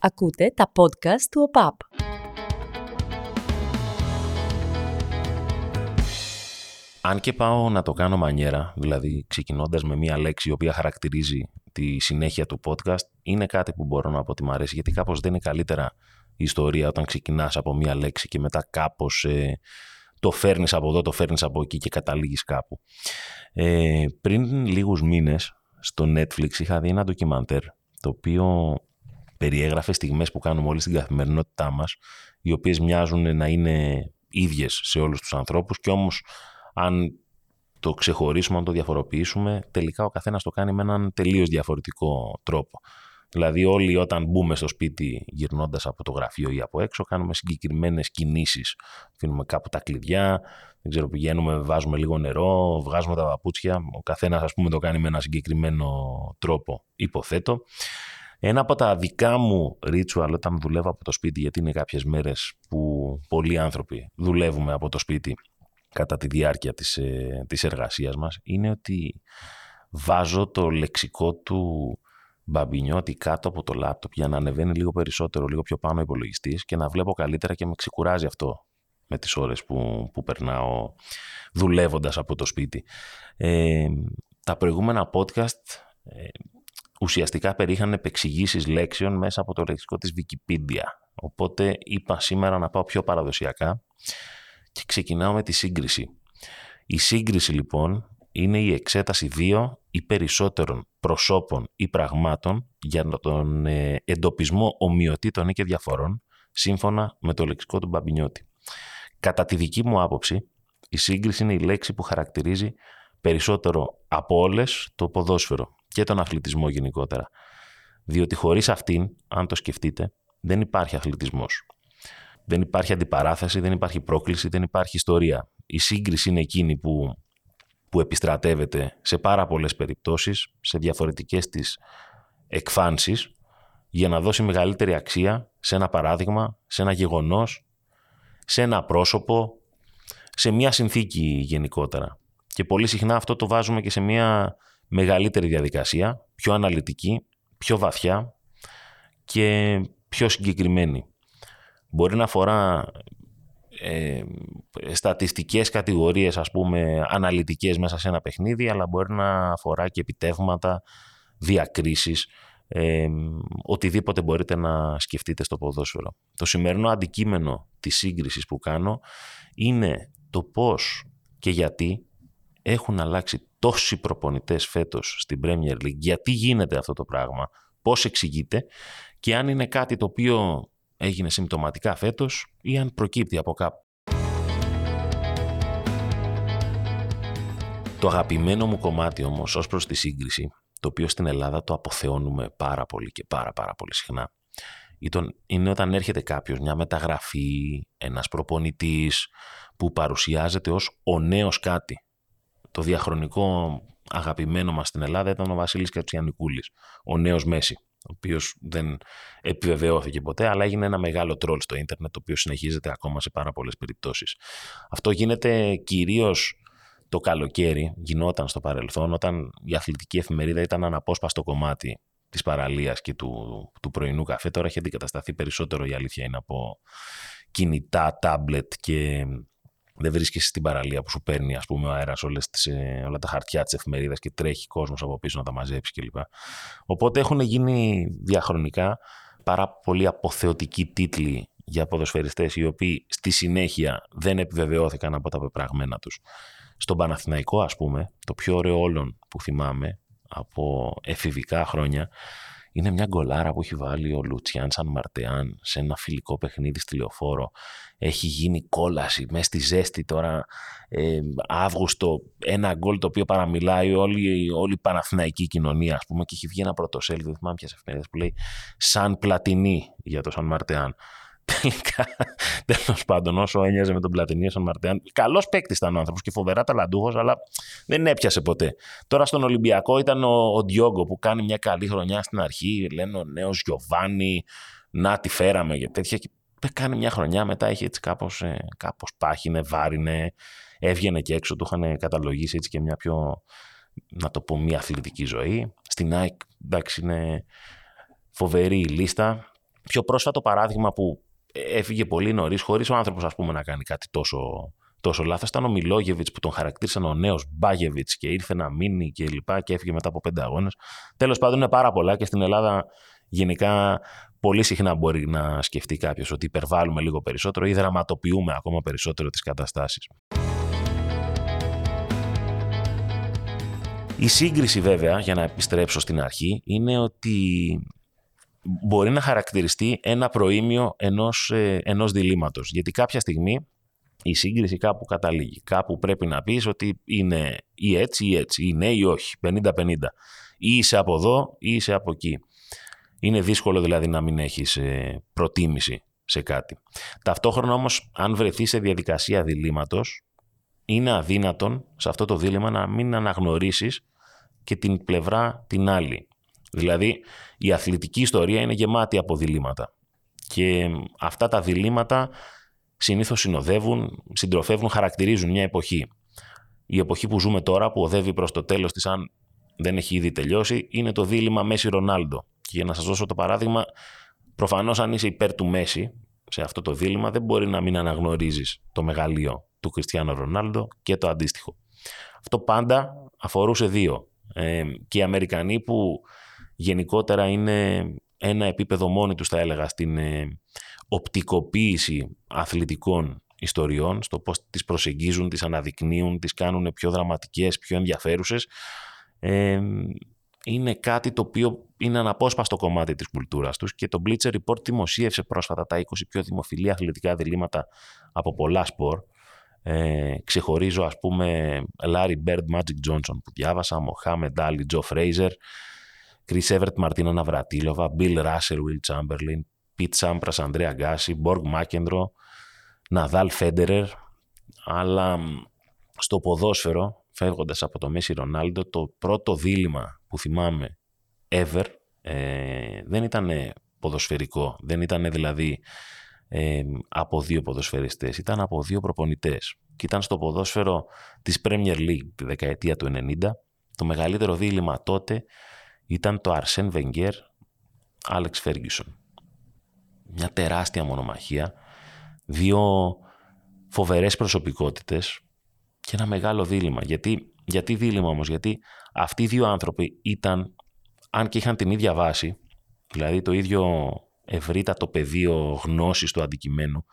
Ακούτε τα podcast του ΟΠΑΠ. Αν και πάω να το κάνω μανιέρα, δηλαδή ξεκινώντας με μία λέξη η οποία χαρακτηρίζει τη συνέχεια του podcast, είναι κάτι που μπορώ να πω ότι μου αρέσει, γιατί κάπως δεν είναι καλύτερα η ιστορία όταν ξεκινάς από μία λέξη και μετά κάπως ε, το φέρνεις από εδώ, το φέρνεις από εκεί και καταλήγεις κάπου. Ε, πριν λίγους μήνες στο Netflix είχα δει ένα ντοκιμαντέρ το οποίο περιέγραφε στιγμές που κάνουμε όλοι στην καθημερινότητά μας οι οποίες μοιάζουν να είναι ίδιες σε όλους τους ανθρώπους και όμως αν το ξεχωρίσουμε, αν το διαφοροποιήσουμε τελικά ο καθένας το κάνει με έναν τελείως διαφορετικό τρόπο. Δηλαδή όλοι όταν μπούμε στο σπίτι γυρνώντας από το γραφείο ή από έξω κάνουμε συγκεκριμένες κινήσεις. Αφήνουμε κάπου τα κλειδιά, δεν ξέρω, πηγαίνουμε, βάζουμε λίγο νερό, βγάζουμε τα παπούτσια. Ο καθένας ας πούμε το κάνει με ένα συγκεκριμένο τρόπο, υποθέτω. Ένα από τα δικά μου ritual όταν δουλεύω από το σπίτι, γιατί είναι κάποιες μέρες που πολλοί άνθρωποι δουλεύουμε από το σπίτι κατά τη διάρκεια της, ε, της εργασίας μας, είναι ότι βάζω το λεξικό του μπαμπινιώτη κάτω από το λάπτοπ για να ανεβαίνει λίγο περισσότερο, λίγο πιο πάνω ο υπολογιστής και να βλέπω καλύτερα και με ξεκουράζει αυτό με τις ώρες που, που περνάω δουλεύοντας από το σπίτι. Ε, τα προηγούμενα podcast ε, ουσιαστικά περίχαν επεξηγήσεις λέξεων μέσα από το λεξικό της Wikipedia. Οπότε είπα σήμερα να πάω πιο παραδοσιακά και ξεκινάω με τη σύγκριση. Η σύγκριση λοιπόν είναι η εξέταση δύο ή περισσότερων προσώπων ή πραγμάτων για τον ε, εντοπισμό ομοιοτήτων ή και διαφορών σύμφωνα με το λεξικό του Μπαμπινιώτη. Κατά τη δική μου άποψη, η σύγκριση είναι η λέξη που χαρακτηρίζει περισσότερο από όλες το ποδόσφαιρο και τον αθλητισμό γενικότερα. Διότι χωρίς αυτήν, αν το σκεφτείτε, δεν υπάρχει αθλητισμός. Δεν υπάρχει αντιπαράθεση, δεν υπάρχει πρόκληση, δεν υπάρχει ιστορία. Η σύγκριση είναι εκείνη που, που επιστρατεύεται σε πάρα πολλές περιπτώσεις, σε διαφορετικές της εκφάνσεις, για να δώσει μεγαλύτερη αξία σε ένα παράδειγμα, σε ένα γεγονός, σε ένα πρόσωπο, σε μια συνθήκη γενικότερα. Και πολύ συχνά αυτό το βάζουμε και σε μια μεγαλύτερη διαδικασία, πιο αναλυτική, πιο βαθιά και πιο συγκεκριμένη. Μπορεί να αφορά ε, στατιστικές κατηγορίες, ας πούμε, αναλυτικές μέσα σε ένα παιχνίδι, αλλά μπορεί να αφορά και επιτεύγματα, διακρίσεις, ε, οτιδήποτε μπορείτε να σκεφτείτε στο ποδόσφαιρο. Το σημερινό αντικείμενο της σύγκρισης που κάνω είναι το πώς και γιατί έχουν αλλάξει τόσοι προπονητές φέτος στην Premier League, γιατί γίνεται αυτό το πράγμα, πώς εξηγείται και αν είναι κάτι το οποίο έγινε συμπτωματικά φέτος ή αν προκύπτει από κάπου. Το αγαπημένο μου κομμάτι όμως ως προς τη σύγκριση, το οποίο στην Ελλάδα το αποθεώνουμε πάρα πολύ και πάρα πάρα πολύ συχνά, είναι όταν έρχεται κάποιος, μια μεταγραφή, ένας προπονητής που παρουσιάζεται ως ο νέος κάτι το διαχρονικό αγαπημένο μας στην Ελλάδα ήταν ο Βασίλης Κατσιανικούλης, ο νέος Μέση, ο οποίος δεν επιβεβαιώθηκε ποτέ, αλλά έγινε ένα μεγάλο τρόλ στο ίντερνετ, το οποίο συνεχίζεται ακόμα σε πάρα πολλές περιπτώσεις. Αυτό γίνεται κυρίως το καλοκαίρι, γινόταν στο παρελθόν, όταν η αθλητική εφημερίδα ήταν αναπόσπαστο κομμάτι της παραλίας και του, του πρωινού καφέ. Τώρα έχει αντικατασταθεί περισσότερο, η αλήθεια είναι, από κινητά, τάμπλετ και δεν βρίσκεσαι στην παραλία που σου παίρνει ας πούμε, ο αέρας ε, όλα τα χαρτιά τη εφημερίδα και τρέχει κόσμος από πίσω να τα μαζέψει κλπ. Οπότε έχουν γίνει διαχρονικά πάρα πολύ αποθεωτικοί τίτλοι για ποδοσφαιριστές οι οποίοι στη συνέχεια δεν επιβεβαιώθηκαν από τα πεπραγμένα τους. Στον Παναθηναϊκό ας πούμε, το πιο ωραίο όλων που θυμάμαι από εφηβικά χρόνια είναι μια γκολάρα που έχει βάλει ο Λουτσιάν Σαν Μαρτεάν σε ένα φιλικό παιχνίδι στη λεωφόρο. Έχει γίνει κόλαση μέσα στη ζέστη τώρα ε, Αύγουστο. Ένα γκολ το οποίο παραμιλάει όλη, όλη η Παναθηναϊκή κοινωνία ας πούμε και έχει βγει ένα πρωτοσέλιδο, δεν θυμάμαι ποιες εφημερίδες που λέει Σαν Πλατινί για το Σαν Μαρτεάν. Τελικά, τέλος πάντων, όσο ένοιαζε με τον Πλατινίο Σαν Μαρτεάν, καλός παίκτης ήταν ο άνθρωπος και φοβερά ταλαντούχος, αλλά δεν έπιασε ποτέ. Τώρα στον Ολυμπιακό ήταν ο, ο Ντιόγκο που κάνει μια καλή χρονιά στην αρχή. Λένε ο νέος Γιωβάνι, να τη φέραμε και τέτοια. Και κάνει μια χρονιά, μετά έχει έτσι κάπως ε, κάπως πάχινε, βάρινε, έβγαινε και έξω, του είχαν καταλογίσει έτσι και μια πιο, να το πω, μια αθλητική ζωή. Στην ΑΕΚ, εντάξει, είναι φοβερή η λίστα πιο πρόσφατο παράδειγμα που έφυγε πολύ νωρίς, χωρίς ο άνθρωπος να κάνει κάτι τόσο, τόσο λάθος. Ήταν ο Μιλόγεβιτς που τον χαρακτήρισαν ο νέος Μπάγεβιτς και ήρθε να μείνει και λοιπά και έφυγε μετά από πέντε αγώνες. Τέλος πάντων, είναι πάρα πολλά και στην Ελλάδα γενικά πολύ συχνά μπορεί να σκεφτεί κάποιος ότι υπερβάλλουμε λίγο περισσότερο ή δραματοποιούμε ακόμα περισσότερο τις καταστάσεις. Η σύγκριση βέβαια, για να επιστρέψω στην αρχή, είναι ότι μπορεί να χαρακτηριστεί ένα προήμιο ενός, ε, ενός διλήμματος. Γιατί κάποια στιγμή η σύγκριση κάπου καταλήγει. Κάπου πρέπει να πεις ότι είναι ή έτσι ή έτσι, ή ναι ή όχι, 50-50. Ή είσαι από εδώ ή είσαι από εκεί. Είναι δύσκολο δηλαδή να μην έχεις ε, προτίμηση σε κάτι. Ταυτόχρονα όμως αν βρεθεί σε διαδικασία διλήμματος είναι αδύνατον σε αυτό το δίλημα να μην αναγνωρίσεις και την πλευρά την άλλη. Δηλαδή η αθλητική ιστορία είναι γεμάτη από διλήμματα και αυτά τα διλήμματα συνήθως συνοδεύουν, συντροφεύουν, χαρακτηρίζουν μια εποχή. Η εποχή που ζούμε τώρα που οδεύει προς το τέλος της αν δεν έχει ήδη τελειώσει είναι το δίλημα Μέση Ρονάλντο. Και για να σας δώσω το παράδειγμα, προφανώς αν είσαι υπέρ του Μέση σε αυτό το δίλημα δεν μπορεί να μην αναγνωρίζεις το μεγαλείο του Κριστιανό Ρονάλντο και το αντίστοιχο. Αυτό πάντα αφορούσε δύο. Ε, και οι Αμερικανοί που γενικότερα είναι ένα επίπεδο μόνοι τους θα έλεγα στην ε, οπτικοποίηση αθλητικών ιστοριών, στο πώς τις προσεγγίζουν, τις αναδεικνύουν, τις κάνουν πιο δραματικές, πιο ενδιαφέρουσες. Ε, είναι κάτι το οποίο είναι αναπόσπαστο κομμάτι της κουλτούρας τους και το Bleacher Report δημοσίευσε πρόσφατα τα 20 πιο δημοφιλή αθλητικά διλήμματα από πολλά σπορ. Ε, ξεχωρίζω ας πούμε Larry Bird, Magic Johnson που διάβασα, Mohamed Ali, Joe Fraser, Chris Everett, Μαρτίνα Ναυρατήλοβα, Bill Russell, Will Chamberlain, Pete Sampras, Andrea Gassi, Borg McEnroe, Nadal Federer, αλλά στο ποδόσφαιρο, φεύγοντας από το Μέση Ρονάλντο, το πρώτο δίλημα που θυμάμαι ever ε, δεν ήταν ποδοσφαιρικό, δεν ήταν δηλαδή ε, από δύο ποδοσφαιριστές, ήταν από δύο προπονητές. Και ήταν στο ποδόσφαιρο της Premier League τη δεκαετία του 90. Το μεγαλύτερο δίλημα τότε ήταν το Arsène Wenger, Alex Ferguson. Μια τεράστια μονομαχία, δύο φοβερές προσωπικότητες και ένα μεγάλο δίλημα. Γιατί, γιατί δίλημα όμως, γιατί αυτοί οι δύο άνθρωποι ήταν, αν και είχαν την ίδια βάση, δηλαδή το ίδιο ευρύτατο πεδίο γνώσης του αντικειμένου,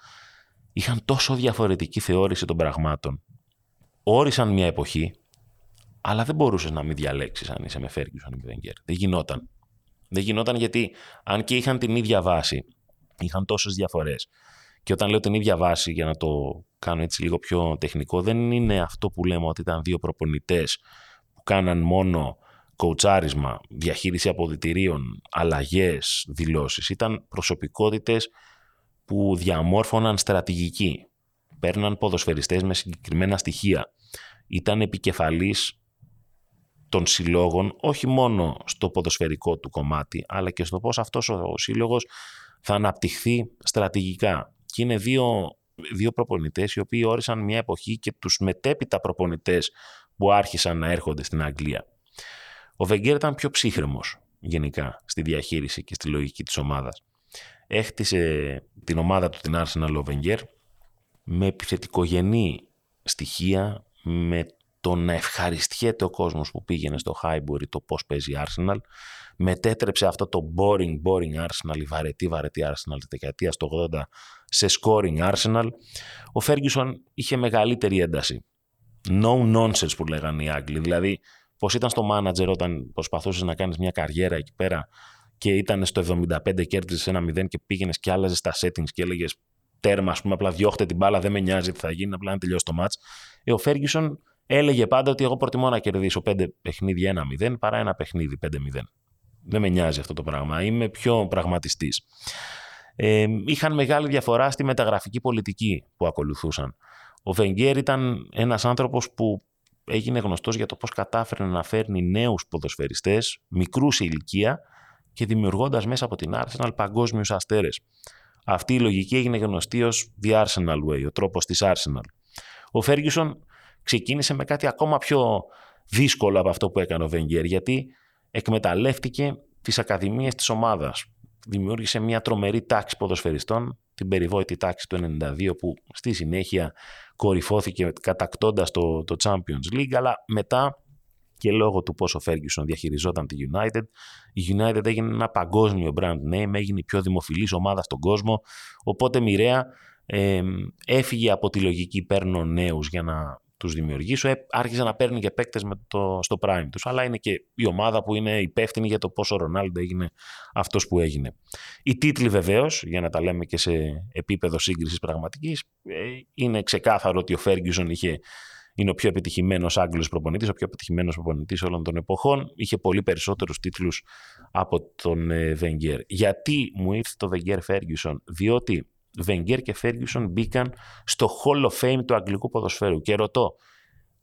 είχαν τόσο διαφορετική θεώρηση των πραγμάτων. Όρισαν μια εποχή, αλλά δεν μπορούσες να μην διαλέξεις αν είσαι με Ferguson ή με Wenger. Δεν γινόταν. Δεν γινόταν γιατί αν και είχαν την ίδια βάση, είχαν τόσες διαφορές. Και όταν λέω την ίδια βάση, για να το κάνω έτσι λίγο πιο τεχνικό, δεν είναι αυτό που λέμε ότι ήταν δύο προπονητές που κάναν μόνο κοουτσάρισμα, διαχείριση αποδητηρίων, αλλαγές, δηλώσεις. Ήταν προσωπικότητες που διαμόρφωναν στρατηγική. Παίρναν ποδοσφαιριστές με συγκεκριμένα στοιχεία. Ήταν επικεφαλής των συλλόγων, όχι μόνο στο ποδοσφαιρικό του κομμάτι, αλλά και στο πώς αυτός ο σύλλογος θα αναπτυχθεί στρατηγικά. Και είναι δύο, δύο προπονητές οι οποίοι όρισαν μια εποχή και τους μετέπειτα προπονητές που άρχισαν να έρχονται στην Αγγλία. Ο Βεγγέρ ήταν πιο ψύχρεμος γενικά στη διαχείριση και στη λογική της ομάδας. Έχτισε την ομάδα του την Arsenal ο Βεγγέρ με επιθετικογενή στοιχεία, με το να ευχαριστιέται ο κόσμος που πήγαινε στο Highbury το πώς παίζει η Arsenal, μετέτρεψε αυτό το boring, boring Arsenal, η βαρετή, βαρετή Arsenal τη δεκαετία του 80 σε scoring Arsenal. Ο Ferguson είχε μεγαλύτερη ένταση. No nonsense που λέγανε οι Άγγλοι. Δηλαδή, πώς ήταν στο manager όταν προσπαθούσες να κάνεις μια καριέρα εκεί πέρα και ήταν στο 75 κέρδιζες ένα 0 και πήγαινες και άλλαζες τα settings και έλεγες τέρμα, ας πούμε, απλά διώχτε την μπάλα, δεν με νοιάζει τι θα γίνει, απλά να τελειώσει το match. Ε, ο Ferguson έλεγε πάντα ότι εγώ προτιμώ να κερδίσω 5 παιχνίδια 1-0 παρά ένα παιχνίδι 5-0. Δεν με νοιάζει αυτό το πράγμα. Είμαι πιο πραγματιστής. Ε, είχαν μεγάλη διαφορά στη μεταγραφική πολιτική που ακολουθούσαν. Ο Βενγκέρ ήταν ένας άνθρωπος που έγινε γνωστός για το πώς κατάφερε να φέρνει νέους ποδοσφαιριστές, μικρούς σε ηλικία και δημιουργώντας μέσα από την Arsenal παγκόσμιους αστέρες. Αυτή η λογική έγινε γνωστή ως The Arsenal Way, ο τρόπος της Arsenal. Ο Ferguson ξεκίνησε με κάτι ακόμα πιο δύσκολο από αυτό που έκανε ο Βενγκέρ, γιατί εκμεταλλεύτηκε τις ακαδημίες της ομάδας. δημιούργησε μια τρομερή τάξη ποδοσφαιριστών, την περιβόητη τάξη του 92 που στη συνέχεια κορυφώθηκε κατακτώντας το, το Champions League, αλλά μετά και λόγω του πόσο Ferguson διαχειριζόταν τη United, η United έγινε ένα παγκόσμιο brand name, έγινε η πιο δημοφιλής ομάδα στον κόσμο, οπότε μοιραία ε, έφυγε από τη λογική παίρνω νέους για να τους δημιουργήσω, ε, άρχισε να παίρνει και παίκτες με το, στο prime τους, αλλά είναι και η ομάδα που είναι υπεύθυνη για το πόσο ο Ρονάλντο έγινε αυτός που έγινε. Οι τίτλοι βεβαίως, για να τα λέμε και σε επίπεδο σύγκρισης πραγματικής, ε, είναι ξεκάθαρο ότι ο Ferguson είχε είναι ο πιο επιτυχημένος Άγγλος προπονητής, ο πιο επιτυχημένος προπονητής όλων των εποχών. Είχε πολύ περισσότερους τίτλους από τον Βενγκέρ. Γιατί μου ήρθε το Βενγκέρ Ferguson, διότι Βενγκέρ και Ferguson μπήκαν στο Hall of Fame του αγγλικού ποδοσφαίρου. Και ρωτώ,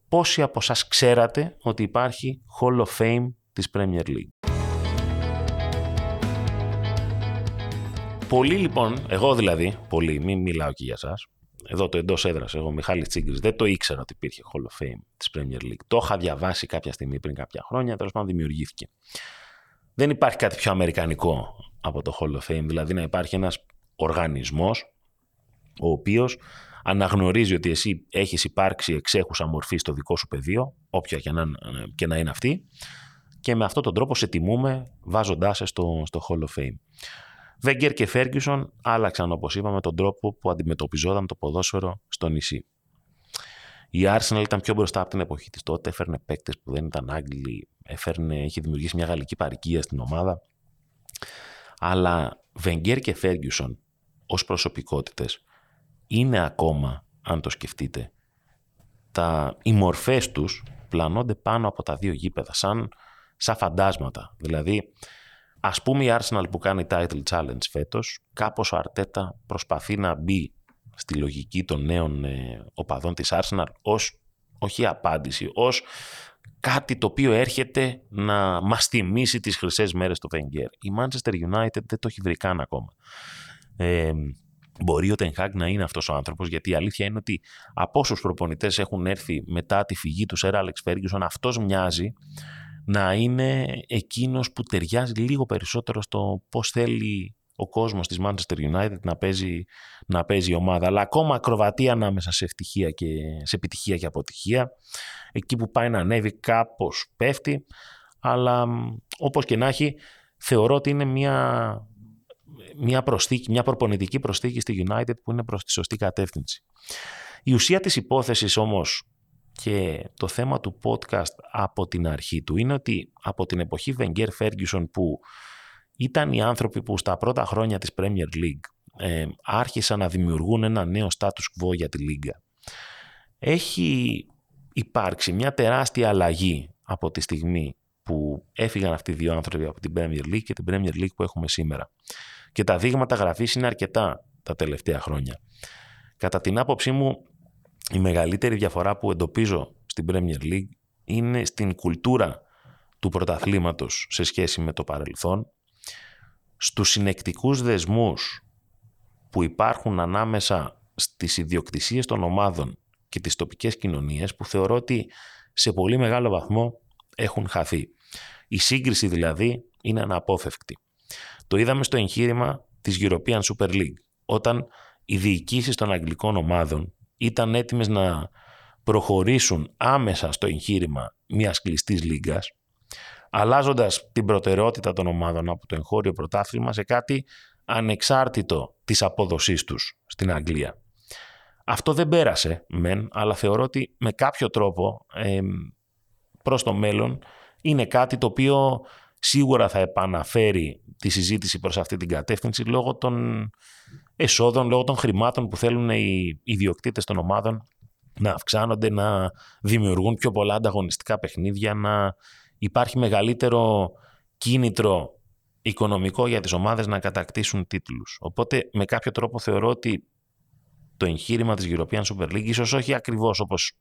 πόσοι από εσάς ξέρατε ότι υπάρχει Hall of Fame της Premier League; Πολλοί λοιπόν, εγώ δηλαδή, πολλοί, μην μιλάω και για σας, εδώ το εντός έδρας, εγώ Μιχάλης Τσίγκρι, δεν το ήξερα ότι υπήρχε Hall of Fame της Premier League. Το είχα διαβάσει κάποια στιγμή πριν κάποια χρόνια, τέλος πάντων δημιουργήθηκε. Δεν υπάρχει κάτι πιο αμερικανικό από το Hall of Fame, δηλαδή να υπάρχει ένας οργανισμός ο οποίος αναγνωρίζει ότι εσύ έχεις υπάρξει εξέχουσα μορφή στο δικό σου πεδίο, όποια και να, και να είναι αυτή, και με αυτόν τον τρόπο σε τιμούμε βάζοντάς σε στο, στο Hall of Fame. Βέγκερ και Φέργκισον άλλαξαν, όπως είπαμε, τον τρόπο που αντιμετωπιζόταν το ποδόσφαιρο στο νησί. Η Arsenal ήταν πιο μπροστά από την εποχή της τότε, έφερνε παίκτες που δεν ήταν Άγγλοι, έφερνε, είχε δημιουργήσει μια γαλλική παροικία στην ομάδα. Αλλά Βενγκέρ και Φέργκισον ως προσωπικότητες είναι ακόμα, αν το σκεφτείτε, τα, οι μορφές τους πλανώνται πάνω από τα δύο γήπεδα, σαν, σαν φαντάσματα. Δηλαδή, Ας πούμε η Arsenal που κάνει title challenge φέτος, κάπως ο Αρτέτα προσπαθεί να μπει στη λογική των νέων ε, οπαδών της Arsenal ως, όχι απάντηση, ως κάτι το οποίο έρχεται να μας θυμίσει τις χρυσές μέρες του Wenger. Η Manchester United δεν το έχει βρει καν ακόμα. Ε, μπορεί ο Ten Hag να είναι αυτός ο άνθρωπος, γιατί η αλήθεια είναι ότι από όσους προπονητές έχουν έρθει μετά τη φυγή του Sir Alex Ferguson, αυτός μοιάζει να είναι εκείνος που ταιριάζει λίγο περισσότερο στο πώς θέλει ο κόσμος της Manchester United να παίζει, να παίζει η ομάδα. Αλλά ακόμα ακροβατεί ανάμεσα σε, ευτυχία και, σε επιτυχία και αποτυχία. Εκεί που πάει να ανέβει κάπως πέφτει. Αλλά όπως και να έχει θεωρώ ότι είναι μια, μια, προσθήκη, μια προπονητική προσθήκη στη United που είναι προς τη σωστή κατεύθυνση. Η ουσία της υπόθεσης όμως και το θέμα του podcast από την αρχή του είναι ότι από την εποχή Wenger Ferguson που ήταν οι άνθρωποι που στα πρώτα χρόνια της Premier League ε, άρχισαν να δημιουργούν ένα νέο status quo για τη Λίγκα. Έχει υπάρξει μια τεράστια αλλαγή από τη στιγμή που έφυγαν αυτοί οι δύο άνθρωποι από την Premier League και την Premier League που έχουμε σήμερα. Και τα δείγματα γραφής είναι αρκετά τα τελευταία χρόνια. Κατά την άποψή μου η μεγαλύτερη διαφορά που εντοπίζω στην Premier League είναι στην κουλτούρα του πρωταθλήματος σε σχέση με το παρελθόν, στους συνεκτικούς δεσμούς που υπάρχουν ανάμεσα στις ιδιοκτησίες των ομάδων και τις τοπικές κοινωνίες που θεωρώ ότι σε πολύ μεγάλο βαθμό έχουν χαθεί. Η σύγκριση δηλαδή είναι αναπόφευκτη. Το είδαμε στο εγχείρημα της European Super League, όταν οι διοικήσεις των αγγλικών ομάδων ήταν έτοιμες να προχωρήσουν άμεσα στο εγχείρημα μιας κλειστής λίγκας, αλλάζοντας την προτεραιότητα των ομάδων από το εγχώριο πρωτάθλημα σε κάτι ανεξάρτητο της απόδοσής τους στην Αγγλία. Αυτό δεν πέρασε, μεν, αλλά θεωρώ ότι με κάποιο τρόπο ε, προς το μέλλον είναι κάτι το οποίο σίγουρα θα επαναφέρει τη συζήτηση προς αυτή την κατεύθυνση λόγω των εσόδων, λόγω των χρημάτων που θέλουν οι ιδιοκτήτες των ομάδων να αυξάνονται, να δημιουργούν πιο πολλά ανταγωνιστικά παιχνίδια, να υπάρχει μεγαλύτερο κίνητρο οικονομικό για τις ομάδες να κατακτήσουν τίτλους. Οπότε με κάποιο τρόπο θεωρώ ότι το εγχείρημα της European Super League ίσως όχι ακριβώς όπως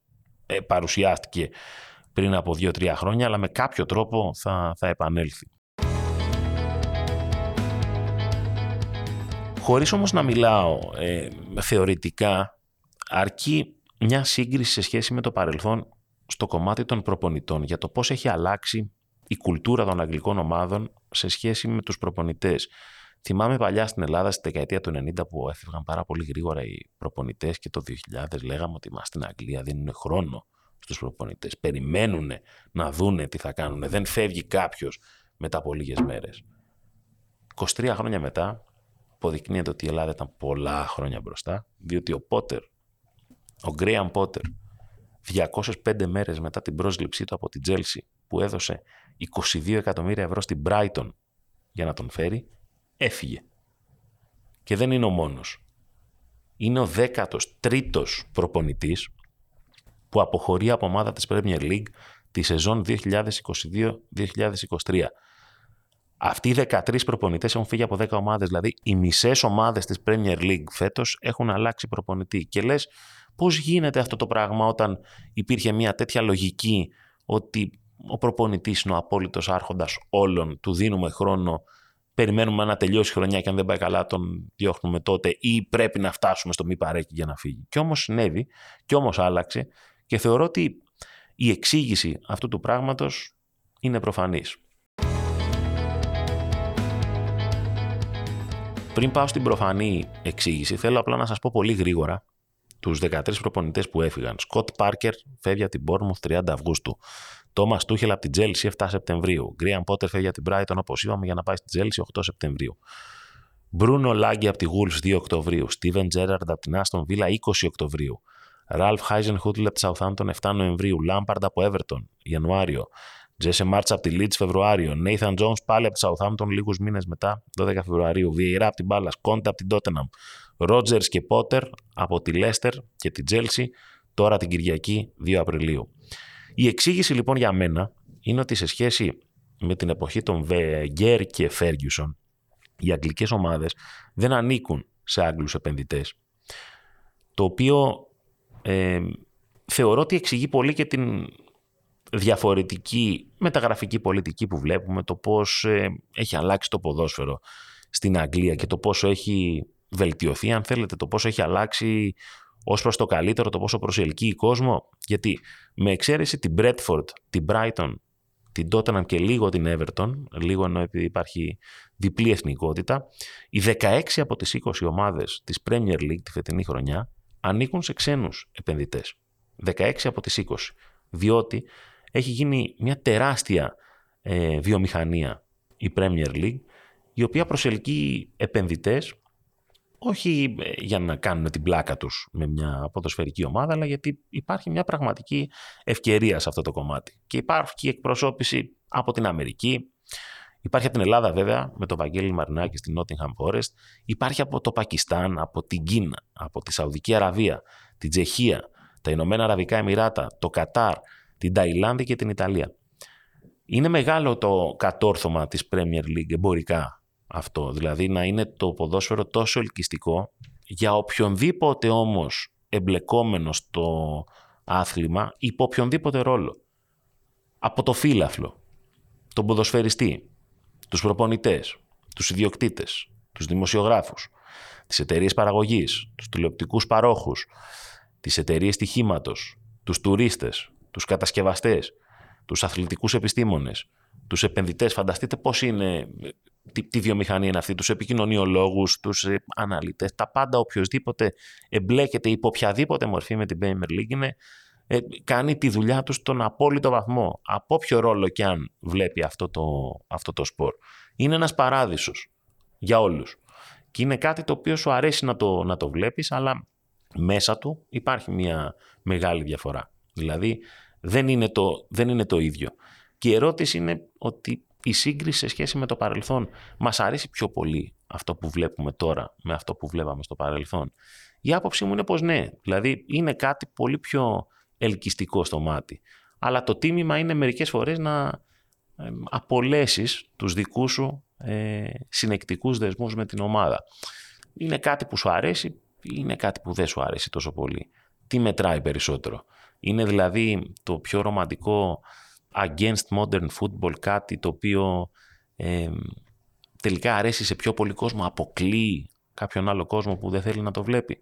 ε, παρουσιάστηκε πριν από δύο-τρία χρόνια, αλλά με κάποιο τρόπο θα, θα επανέλθει. Χωρίς όμως να μιλάω ε, θεωρητικά, αρκεί μια σύγκριση σε σχέση με το παρελθόν στο κομμάτι των προπονητών για το πώς έχει αλλάξει η κουλτούρα των αγγλικών ομάδων σε σχέση με τους προπονητές Θυμάμαι παλιά στην Ελλάδα στη δεκαετία του 90 που έφευγαν πάρα πολύ γρήγορα οι προπονητές και το 2000 λέγαμε ότι μα στην Αγγλία δίνουν χρόνο στου προπονητές. Περιμένουν να δούνε τι θα κάνουν. Δεν φεύγει κάποιος μετά από λίγες μέρες. 23 χρόνια μετά αποδεικνύεται ότι η Ελλάδα ήταν πολλά χρόνια μπροστά, διότι ο Πότερ, ο Γκρέαν Πότερ, 205 μέρες μετά την πρόσληψή του από την Τζέλσι, που έδωσε 22 εκατομμύρια ευρώ στην Brighton για να τον φέρει, έφυγε. Και δεν είναι ο μόνος. Είναι ο 13ος προπονητής που αποχωρεί από ομάδα της Premier League τη σεζόν 2022-2023. Αυτοί οι 13 προπονητές έχουν φύγει από 10 ομάδες. Δηλαδή, οι μισές ομάδες της Premier League φέτος έχουν αλλάξει προπονητή. Και λες, πώς γίνεται αυτό το πράγμα όταν υπήρχε μια τέτοια λογική ότι ο προπονητής είναι ο απόλυτος άρχοντας όλων, του δίνουμε χρόνο, περιμένουμε να τελειώσει η χρονιά και αν δεν πάει καλά τον διώχνουμε τότε ή πρέπει να φτάσουμε στο μη παρέκει για να φύγει. Και όμως συνέβη, και όμως άλλαξε και θεωρώ ότι η εξήγηση αυτού του πράγματος είναι προφανής. Πριν πάω στην προφανή εξήγηση, θέλω απλά να σας πω πολύ γρήγορα τους 13 προπονητές που έφυγαν. Σκοτ Πάρκερ φεύγει από την Bournemouth 30 Αυγούστου. Τόμας Τούχελ από την Τσέλσι 7 Σεπτεμβρίου. Γκράχαμ Πότερ φεύγει από την Brighton όπως είπαμε για να πάει στην Τσέλσι 8 Σεπτεμβρίου. Μπρούνο Λάζε από τη Wolves 2 Οκτωβρίου. Στίβεν Τζέραρντ από την Άστον Βίλα 20 Οκτωβρίου. Ραλφ Χάζενχουτλ από τη Southampton 7 Νοεμβρίου. Λάμπαρντ από Everton Ιανουάριο. Τζέσε Μαρς από τη Leeds Φεβρουάριο. Νέιθαν Τζόουνς πάλι από τη Southampton λίγους μήνες μετά, 12 Φεβρουαρίου. Βιεϊρά από την Πάλας. Κόντε από την Τότεναμ. Ρότζερ και Πότερ από τη Λέστερ και την Τζέλσι τώρα την Κυριακή 2 Απριλίου. Η εξήγηση λοιπόν για μένα είναι ότι σε σχέση με την εποχή των Βεγγέρ και Φέργιουσον, οι αγγλικές ομάδες δεν ανήκουν σε Άγγλους επενδυτές. Το οποίο ε, θεωρώ ότι εξηγεί πολύ και την διαφορετική μεταγραφική πολιτική που βλέπουμε, το πώς ε, έχει αλλάξει το ποδόσφαιρο στην Αγγλία και το πόσο έχει βελτιωθεί, αν θέλετε, το πόσο έχει αλλάξει ως προς το καλύτερο, το πόσο προσελκύει κόσμο. Γιατί με εξαίρεση την Bradford, την Brighton, την Tottenham και λίγο την Everton, λίγο ενώ επειδή υπάρχει διπλή εθνικότητα, οι 16 από τις 20 ομάδες της Premier League τη φετινή χρονιά ανήκουν σε ξένους επενδυτές. 16 από τις 20. Διότι έχει γίνει μια τεράστια ε, βιομηχανία η Premier League, η οποία προσελκύει επενδυτές όχι ε, για να κάνουν την πλάκα τους με μια ποδοσφαιρική ομάδα, αλλά γιατί υπάρχει μια πραγματική ευκαιρία σε αυτό το κομμάτι. Και υπάρχει εκπροσώπηση από την Αμερική, υπάρχει από την Ελλάδα βέβαια, με τον Βαγγέλη Μαρινάκη στην Nottingham Forest, υπάρχει από το Πακιστάν, από την Κίνα, από τη Σαουδική Αραβία, την Τσεχία, τα Ηνωμένα Αραβικά Εμμυράτα, το Κατάρ, την Ταϊλάνδη και την Ιταλία. Είναι μεγάλο το κατόρθωμα της Premier League εμπορικά αυτό. Δηλαδή να είναι το ποδόσφαιρο τόσο ελκυστικό για οποιονδήποτε όμως εμπλεκόμενος στο άθλημα υπό οποιονδήποτε ρόλο. Από το φύλαφλο, τον ποδοσφαιριστή, τους προπονητές, τους ιδιοκτήτες, τους δημοσιογράφους, τις εταιρείες παραγωγής, τους τηλεοπτικούς παρόχους, τις εταιρείες στοιχήματος, τους τουρίστες, τους κατασκευαστές, τους αθλητικούς επιστήμονες, τους επενδυτές. Φανταστείτε πώς είναι τι, τι βιομηχανία είναι αυτή, τους επικοινωνιολόγους, τους ε, αναλυτές, τα πάντα οποιοδήποτε εμπλέκεται υπό οποιαδήποτε μορφή με την Premier League είναι, ε, κάνει τη δουλειά του στον απόλυτο βαθμό, από όποιο ρόλο και αν βλέπει αυτό το, αυτό το σπορ. Είναι ένας παράδεισος για όλους. Και είναι κάτι το οποίο σου αρέσει να το, να το βλέπεις, αλλά μέσα του υπάρχει μια μεγάλη διαφορά. Δηλαδή δεν είναι το, δεν είναι το ίδιο. Και η ερώτηση είναι ότι η σύγκριση σε σχέση με το παρελθόν μας αρέσει πιο πολύ αυτό που βλέπουμε τώρα με αυτό που βλέπαμε στο παρελθόν. Η άποψή μου είναι πως ναι, δηλαδή είναι κάτι πολύ πιο ελκυστικό στο μάτι. Αλλά το τίμημα είναι μερικές φορές να απολέσεις τους δικούς σου ε, συνεκτικούς δεσμούς με την ομάδα. Είναι κάτι που σου αρέσει ή είναι κάτι που δεν σου αρέσει τόσο πολύ; Τι μετράει περισσότερο; Είναι δηλαδή το πιο ρομαντικό against modern football, κάτι το οποίο ε, τελικά αρέσει σε πιο πολύ κόσμο, αποκλείει κάποιον άλλο κόσμο που δεν θέλει να το βλέπει;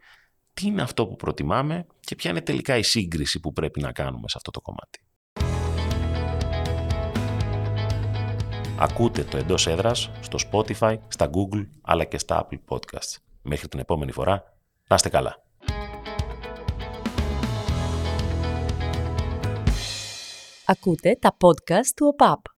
Τι είναι αυτό που προτιμάμε και ποια είναι τελικά η σύγκριση που πρέπει να κάνουμε σε αυτό το κομμάτι. Ακούτε το εντός έδρας στο Spotify, στα Google αλλά και στα Apple Podcasts. Μέχρι την επόμενη φορά, να είστε καλά. Ακούτε τα podcast του ΟΠΑΠ.